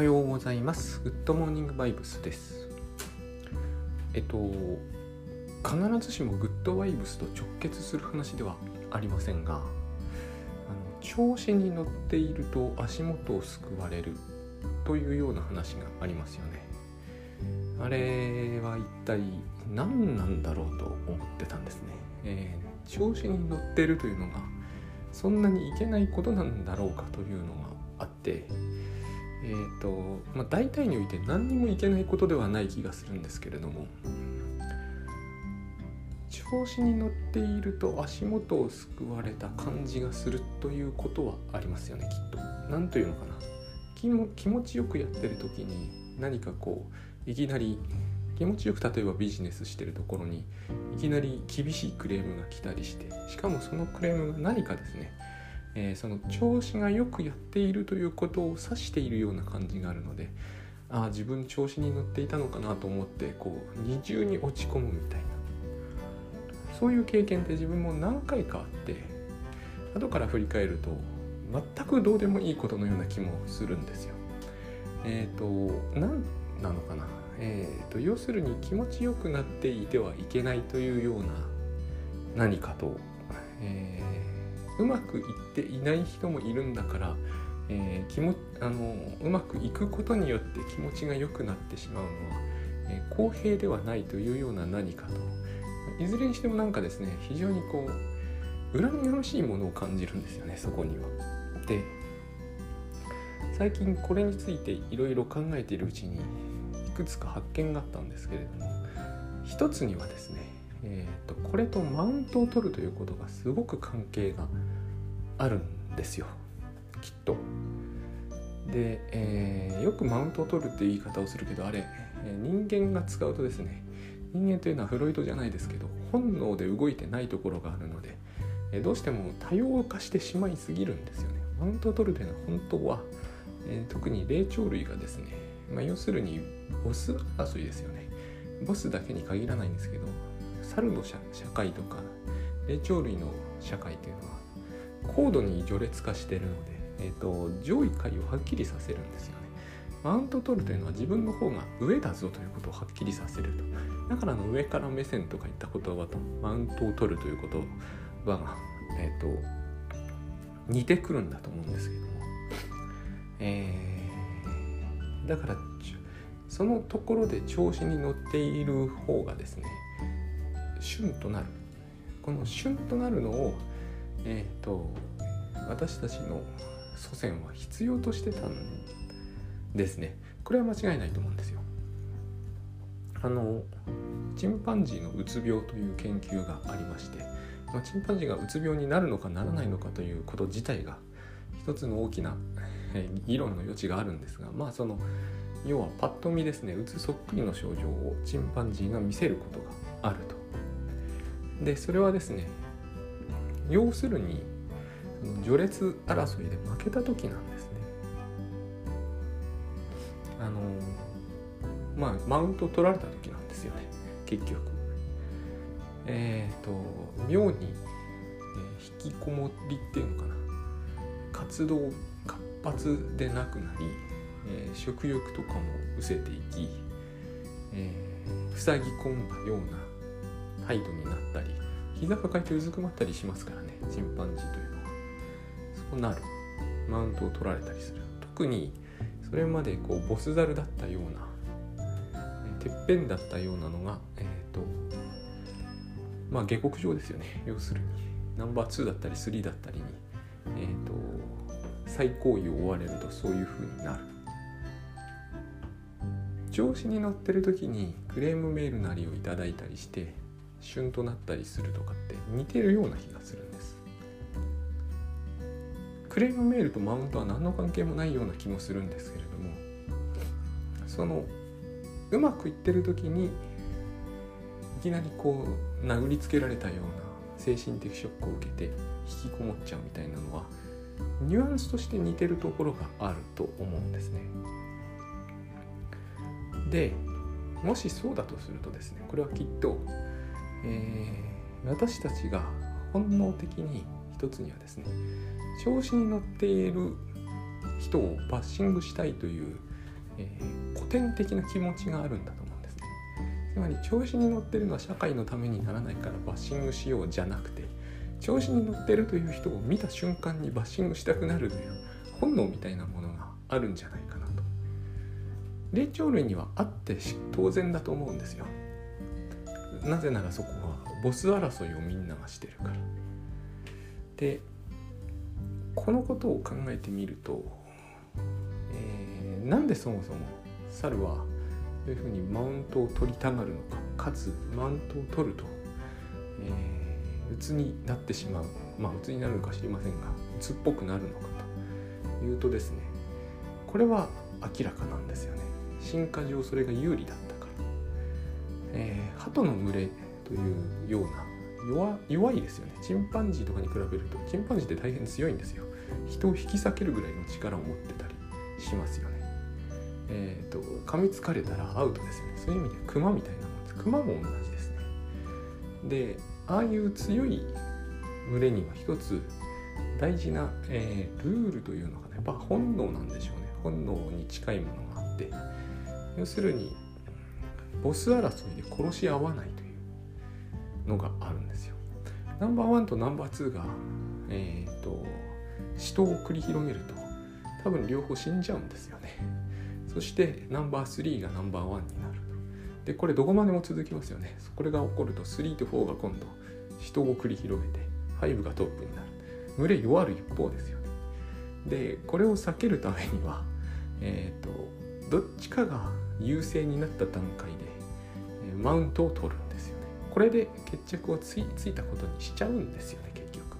はようございます。グッドモーニングバイブスです。えっと、必ずしもグッドバイブスと直結する話ではありませんが、あの調子に乗っていると足元を救われるというような話がありますよね。あれは一体何なんだろうと思ってたんですね。えー調子に乗ってるというのがそんなにいけないことなんだろうかというのがあって、えーとまあ、大体において何にもいけないことではない気がするんですけれども調子に乗っていると足元を救われた感じがするということはありますよねきっと。何というのかな気も気持ちよくやってる時に何かこういきなり気持ちよく例えばビジネスしてるところにいきなり厳しいクレームが来たりしてしかもそのクレームが何かですねえーその調子がよくやっているということを指しているような感じがあるのでああ自分調子に乗っていたのかなと思ってこう二重に落ち込むみたいなそういう経験って自分も何回かあって後から振り返ると全くどうでもいいことのような気もするんですよ。えっ、と何なのかな、えー、と要するに気持ちよくなっていてはいけないというような何かと、えーうまくいっていない人もいるんだから、えー気もあのうまくいくことによって気持ちが良くなってしまうのは、えー公平ではないというような何かといずれにしてもなんかですね非常にこう恨みがましいものを感じるんですよねそこには。で最近これについていろいろ考えているうちにいくつか発見があったんですけれども一つにはですね、えー、とこれとマウントを取るということがすごく関係があるんですよきっと。で、えーよくマウントを取るっていう言い方をするけどあれ、人間が使うとですね人間というのはフロイトじゃないですけど本能で動いてないところがあるので、どうしても多様化してしまいすぎるんですよね。マウントを取るというのは本当は、えー特に霊長類がですね、まあ、要するにボス争いですよね。ボスだけに限らないんですけど猿の社会とか霊長類の社会というのは高度に序列化してるので、えー、と上位階をはっきりさせるんですよね。マウント取るというのは自分の方が上だぞということをはっきりさせると。だからの上から目線とかいった言葉とマウントを取るという言葉が、えー、と似てくるんだと思うんですけども、えーだからそのところで調子に乗っている方がですね旬となる。この旬となるのをえっ、と私たちの祖先は必要としてたんですね。これは間違いないと思うんですよ。あのチンパンジーのうつ病という研究がありまして、まあ、チンパンジーがうつ病になるのかならないのかということ自体が一つの大きなえ議論の余地があるんですがまあその要はパッと見ですねうつそっくりの症状をチンパンジーが見せることがあると。でそれはですね要するにその序列争いで負けた時なんですね。あのまあマウント取られた時なんですよね。結局。えっ、と妙に、え引きこもりっていうのかな。活動活発でなくなり、えー食欲とかも失せていき、えー塞ぎ込んだような態度になったり膝抱えてうずくまったりしますからねチンパンジーというのは。そうなる。マウントを取られたりする。特にそれまでこうボスザルだったようなてっぺんだったようなのがえっ、とまあ下克上ですよね。要するに。ナンバー2だったり3だったりにえっ、と最高位を追われるとそういう風になる。調子に乗ってる時にクレームメールなりをいただいたりして旬となったりするとかって似てるような気がするんですクレームメールとマウントは何の関係もないような気もするんですけれどもそのうまくいってる時にいきなりこう殴りつけられたような精神的ショックを受けて引きこもっちゃうみたいなのはニュアンスとして似てるところがあると思うんですね。でもしそうだとするとですねこれはきっと、えー私たちが本能的に一つにはですね調子に乗っている人をバッシングしたいという、えー、古典的な気持ちがあるんだと思うんですね。つまり調子に乗ってるのは社会のためにならないからバッシングしようじゃなくて調子に乗ってるという人を見た瞬間にバッシングしたくなるという本能みたいなものがあるんじゃないかなと。霊長類にはあって当然だと思うんですよ。なぜならそこはボス争いをみんながしてるから。でこのことを考えてみると、えー、なんでそもそも猿はそういうふうにマウントを取りたがるのかかつマウントを取ると、えー、鬱になってしまう。まあ鬱になるのか知りませんが鬱っぽくなるのかというとですねこれは明らかなんですよね。進化上それが有利だっ、えー、鳩の群れというような弱弱いですよね。チンパンジーとかに比べるとチンパンジーって大変強いんですよ。人を引き裂けるぐらいの力を持ってたりしますよね。えっ、ー、と噛みつかれたらアウトですよね。そういう意味でクマみたいなもんです。クマも同じですね。でああいう強い群れには一つ大事な、えー、ルールというのがねやっぱ本能なんでしょうね。本能に近いものがあって。要するにボス争いで殺し合わないというのがあるんですよ。ナンバーワンとナンバーツーがえっ、ー、と死闘を繰り広げると多分両方死んじゃうんですよね。そしてナンバー3がナンバーワンになるでこれどこまでも続きますよね。これが起こると3と4が今度死闘を繰り広げて5がトップになる。群れ弱る一方ですよね。でこれを避けるためにはえっ、ー、とどっちかが優勢になった段階で、マウントを取るんですよね。これで決着をついたことにしちゃうんですよね結局。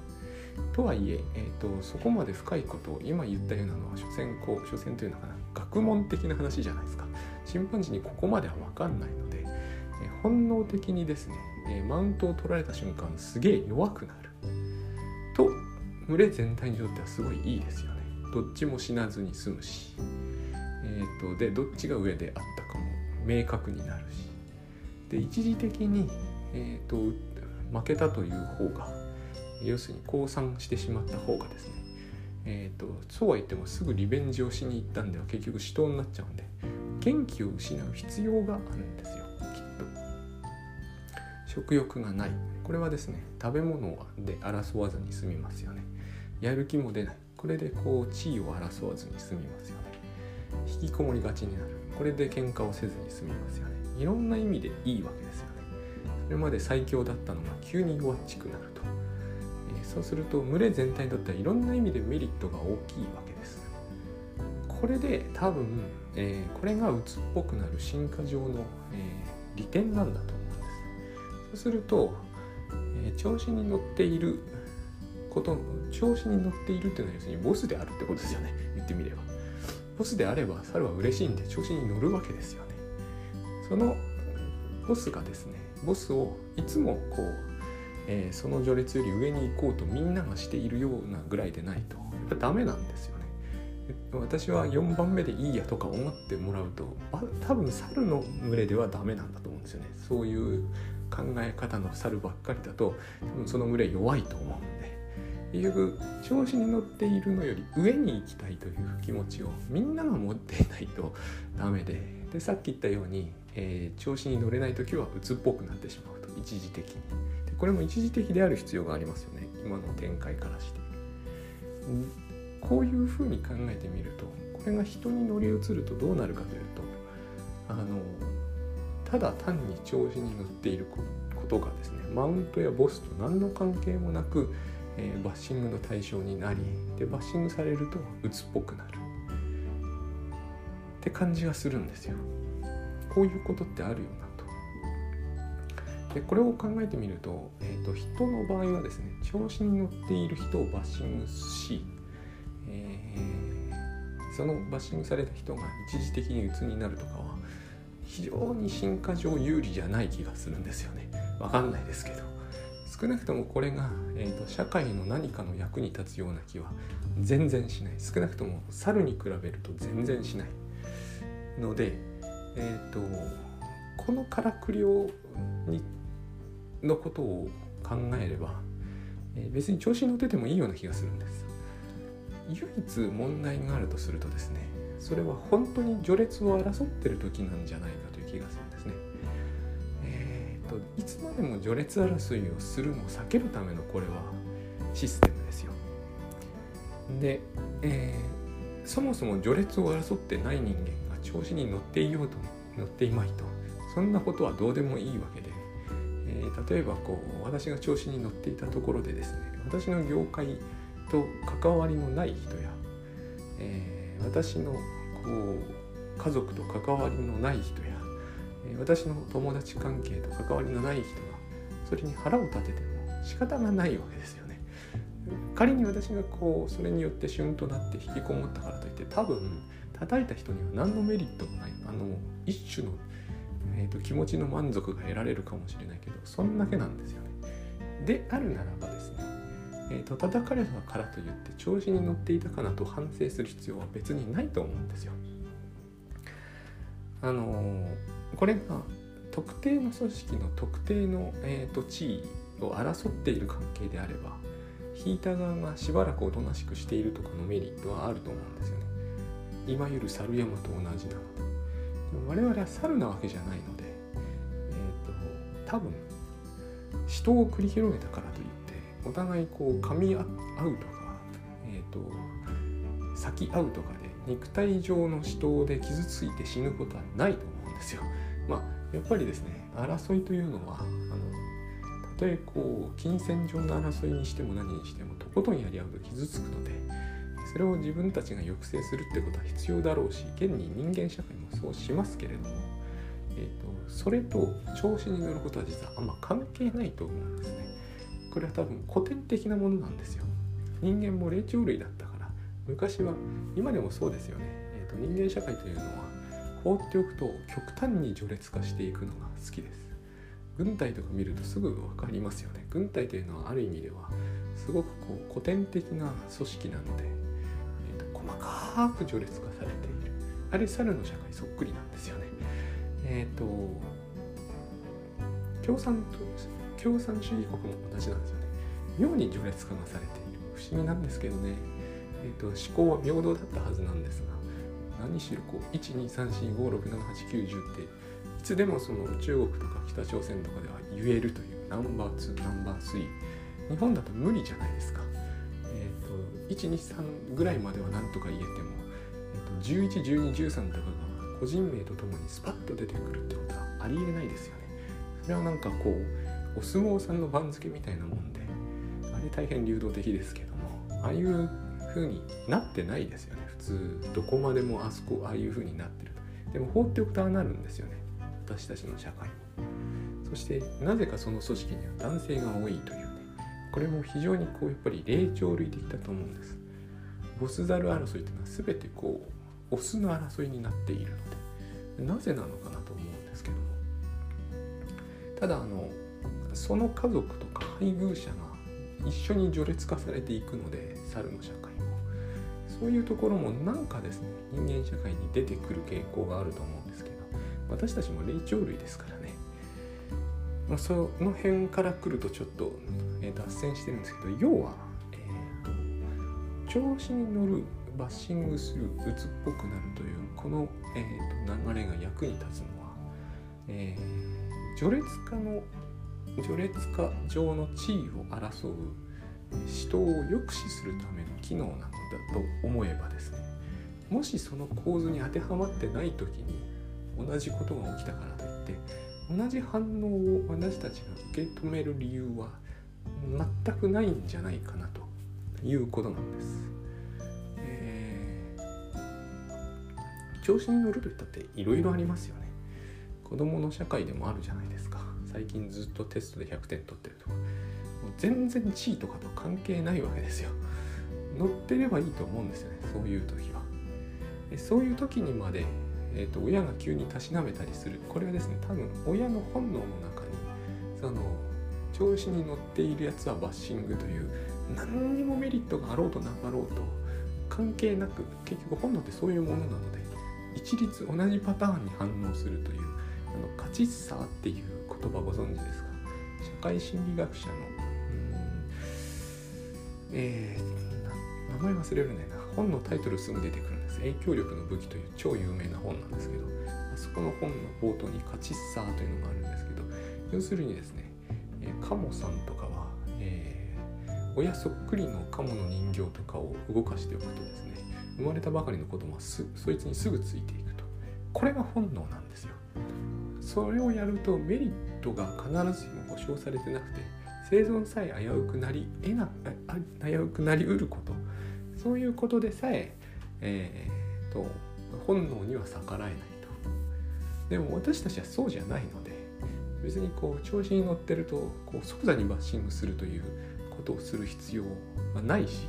とはいええーと、そこまで深いことを今言ったようなのは所詮こう所詮というのかな学問的な話じゃないですか。チンパンジーにここまでは分かんないので、えー、本能的にですね、えー、マウントを取られた瞬間すげえ弱くなる。と群れ全体にとってはすごいいいですよね。どっちも死なずに済むし、えーと、でどっちが上であったかも明確になるし。で一時的に、えーと負けたという方が要するに降参してしまった方がですねえーと、そうは言ってもすぐリベンジをしに行ったんでは結局死闘になっちゃうんで元気を失う必要があるんですよきっと。食欲がない。これはですね食べ物で争わずに済みますよね。やる気も出ない。これでこう地位を争わずに済みますよね。引きこもりがちになる。これで喧嘩をせずに済みますよね。いろんな意味でいいわけですよねそれまで最強だったのが急に弱っちくなるとそうすると群れ全体にとってはいろんな意味でメリットが大きいわけです。これで多分、えー、これが鬱っぽくなる進化上の、えー、利点なんだと思うんです。そうすると、えー、調子に乗っていること調子に乗っているっていうのは要するにボスであるってことですよね言ってみれば。ボスであれば猿は嬉しいんで調子に乗るわけですよね。そのボスがですねボスをいつもこうえー、その序列より上に行こうとみんながしているようなぐらいでないとやっぱダメなんですよね。私は4番目でいいやとか思ってもらうと多分猿の群れではダメなんだと思うんですよね。そういう考え方の猿ばっかりだと多分その群れ弱いと思うんで。結局調子に乗っているのより上に行きたいという気持ちをみんなが持っていないとダメで。でさっき言ったように、えー、調子に乗れない時は鬱っぽくなってしまうと一時的に。で。これも一時的である必要がありますよね。今の展開からして。こういうふうに考えてみるとこれが人に乗り移るとどうなるかというとあのただ単に調子に乗っていることがですねマウントやボスと何の関係もなく、えー、バッシングの対象になりでバッシングされると鬱っぽくなる。って感じがするんですよ。こういうことってあるよなと。でこれを考えてみると,、えーと、人の場合はですね調子に乗っている人をバッシングし、えー、そのバッシングされた人が一時的に鬱になるとかは非常に進化上有利じゃない気がするんですよね。わかんないですけど。少なくともこれが、えーと、社会の何かの役に立つような気は全然しない。少なくとも猿に比べると全然しないのでえっ、ー、とこのからくりをにのことを考えれば、えー、別に調子に乗っててもいいような気がするんです唯一問題があるとするとですねそれは本当に序列を争ってる時なんじゃないかという気がするんですね。えーと、いつまでも序列争いをするのを避けるためのこれはシステムですよ。で、えー、そもそも序列を争ってない人間が調子に乗っていようと乗っていまいとそんなことはどうでもいいわけで、えー、例えばこう私が調子に乗っていたところでですね私の業界と関わりのない人や、えー、私のこう家族と関わりのない人や、え、私の友達関係と関わりのない人がそれに腹を立てても仕方がないわけですよね。仮に私がこうそれによって旬となって引きこもったからといって多分叩いた人には何のメリットもないあの一種の、えーと、気持ちの満足が得られるかもしれないけどそんだけなんですよね。であるならばですね、えーと、叩かれたからといって調子に乗っていたかなと反省する必要は別にないと思うんですよ。あのー、これが特定の組織の特定の、えーと地位を争っている関係であれば引いた側がしばらくおとなしくしているとかのメリットはあると思うんですよね。いわゆる猿山と同じなので我々は猿なわけじゃないので、えーと、多分死闘を繰り広げたからといってお互いこう噛み合うとか、えーと、咲き合うとかで肉体上の死闘で傷ついて死ぬことはないと思うんですよ。まあやっぱりですね争いというのはあのたとえこう金銭上の争いにしても何にしてもとことんやり合うと傷つくのでそれを自分たちが抑制するってことは必要だろうし現に人間社会もそうしますけれども、えーと、それと調子に乗ることは実はあんま関係ないと思うんですね。これは多分古典的なものなんですよ。人間も霊長類だったから昔は今でもそうですよね。えーと、人間社会というのは放っておくと極端に序列化していくのが好きです。軍隊とか見るとすぐ分かりますよね。軍隊というのはある意味ではすごくこう古典的な組織なのでく序列化されている。あれ猿の社会そっくりなんですよね。えっ、ー、と共産党共産主義国も同じなんですよね。妙に序列化がされている。不思議なんですけどね、えーと、思考は平等だったはずなんですが何しろこう12345678910っていつでもその中国とか北朝鮮とかでは言えるというナンバー2ナンバー3日本だと無理じゃないですか。123ぐらいまではなんとか言えても、えっと、111213とかが個人名とともにスパッと出てくるってことはありえないですよね。それはなんかこうお相撲さんの番付みたいなもんであれ大変流動的ですけどもああいう風になってないですよね。普通どこまでもあそこああいう風になってると。でも放っておくとああなるんですよね。私たちの社会。もそしてなぜかその組織には男性が多いという。これも非常にこうやっぱり霊長類的だと思うんです。ボスザル争いというのは全てこうオスの争いになっているのでなぜなのかなと思うんですけども。ただあのその家族とか配偶者が一緒に序列化されていくので猿の社会も。そういうところもなんかですね人間社会に出てくる傾向があると思うんですけど私たちも霊長類ですからね、ま、その辺から来るとちょっとえ、脱線してるんですけど要は、えーと、調子に乗るバッシングする鬱っぽくなるというこの、えーと、流れが役に立つのは、えー、序列化の序列化上の地位を争う人を抑止するための機能なのだと思えばですねもしその構図に当てはまってない時に同じことが起きたからといって同じ反応を私たちが受け止める理由は全くないんじゃないかなということなんです。えー、調子に乗るといったっていろいろありますよね。子供の社会でもあるじゃないですか。最近ずっとテストで100点取ってるとか。もう全然地位とかと関係ないわけですよ。乗ってればいいと思うんですよね。そういう時は。そういう時にまで、えー、と親が急にたしなめたりする。これはですね、多分親の本能の中にその調子に乗っているやつはバッシングという何にもメリットがあろうとなかろうと関係なく結局本能ってそういうものなので一律同じパターンに反応するというあのカチッサーっていう言葉ご存知ですか？社会心理学者のえー、名前忘れるねな本のタイトルすぐ出てくるんです。影響力の武器という超有名な本なんですけどあそこの本の冒頭にカチッサーというのがあるんですけど要するにですね、えー、カモさんとかは、えー、親そっくりのカモの人形とかを動かしておくとですね生まれたばかりの子供はそいつにすぐついていくと。これが本能なんですよ。それをやるとメリットが必ずしも保証されてなくて生存さえ危うくなりえな危うくなりうること。そういうことでさええーと、本能には逆らえないと。でも私たちはそうじゃないの。別にこう調子に乗ってるとこう即座にバッシングするということをする必要はないし、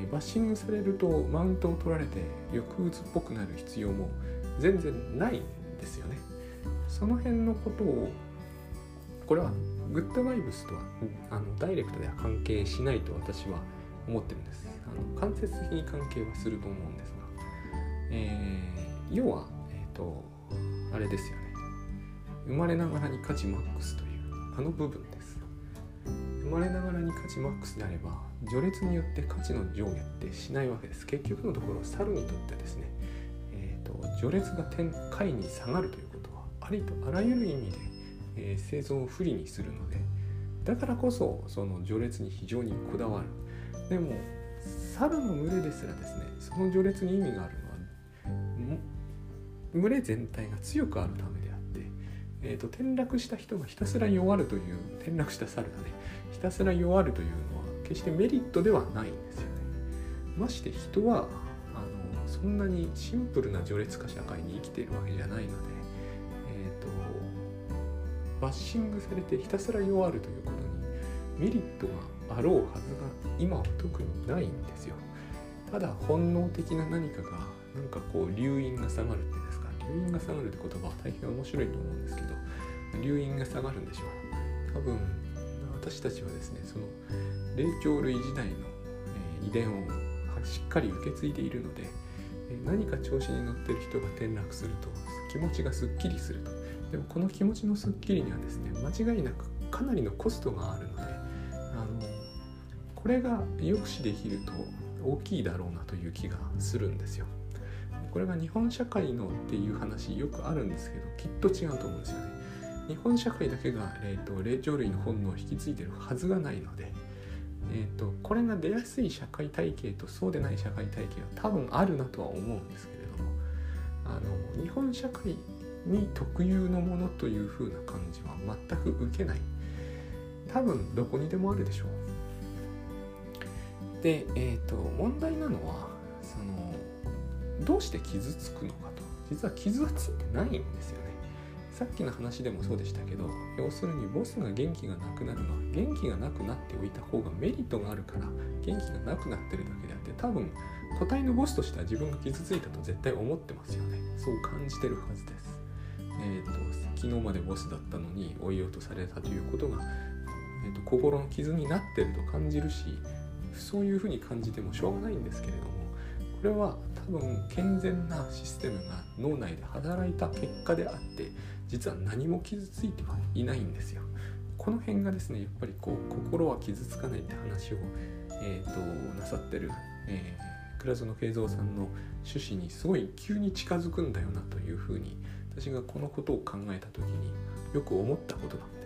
えー、バッシングされるとマウントを取られて抑うつっぽくなる必要も全然ないんですよね。その辺のことをこれはグッドバイブスとはあのダイレクトでは関係しないと私は思ってるんですあの間接的に関係はすると思うんですが、えー、要は、えーと、あれですよね生まれながらに価値マックスというあの部分です。生まれながらに価値マックスであれば序列によって価値の上下ってしないわけです。結局のところ猿にとってですね、えーと、序列が点下位に下がるということはありとあらゆる意味で、えー、生存を不利にするのでだからこそその序列に非常にこだわる。でも猿の群れですらですねその序列に意味があるのは群れ全体が強くあるため、えーと、転落した人がひたすら弱るという転落した猿がねひたすら弱るというのは決してメリットではないんですよね。まして人はあのそんなにシンプルな序列化社会に生きているわけじゃないのでえっとバッシングされてひたすら弱るということにメリットがあろうはずが今は特にないんですよ。ただ本能的な何かがなんかこう流飲が下がるっていうんですか流飲が下がるって言葉は大変面白いと思うんですけど流飲が下がるんでしょう多分私たちはですねその霊長類時代の、え遺伝をしっかり受け継いでいるのでえ何か調子に乗ってる人が転落すると気持ちがすっきりするとでもこの気持ちのスッキリにはですね間違いなくかなりのコストがあるのであのこれが抑止できると大きいだろうなという気がするんですよ。これが日本社会のっていう話よくあるんですけどきっと違うと思うんですよね。日本社会だけが、えーと、霊長類の本能を引き継いでるはずがないので、えーと、とこれが出やすい社会体系とそうでない社会体系は多分あるなとは思うんですけれどもあの日本社会に特有のものという風な感じは全く受けない多分どこにでもあるでしょうでえっ、ー、と問題なのはそのどうして傷つくのかと。実は傷はついてないんですよね。さっきの話でもそうでしたけど要するにボスが元気がなくなるのは元気がなくなっておいた方がメリットがあるから元気がなくなってるだけであって多分個体のボスとしては自分が傷ついたと絶対思ってますよね。そう感じてるはずです。えーと、昨日までボスだったのに追い落とされたということが、えーと、心の傷になってると感じるしそういうふうに感じてもしょうがないんですけれどもれは多分健全なシステムが脳内で働いた結果であって実は何も傷ついてはいないんですよ。この辺がですねやっぱりこう心は傷つかないって話を、えーと、となさってる、えー、倉園慶三さんの趣旨にすごい急に近づくんだよなというふうに私がこのことを考えた時によく思ったことなんです。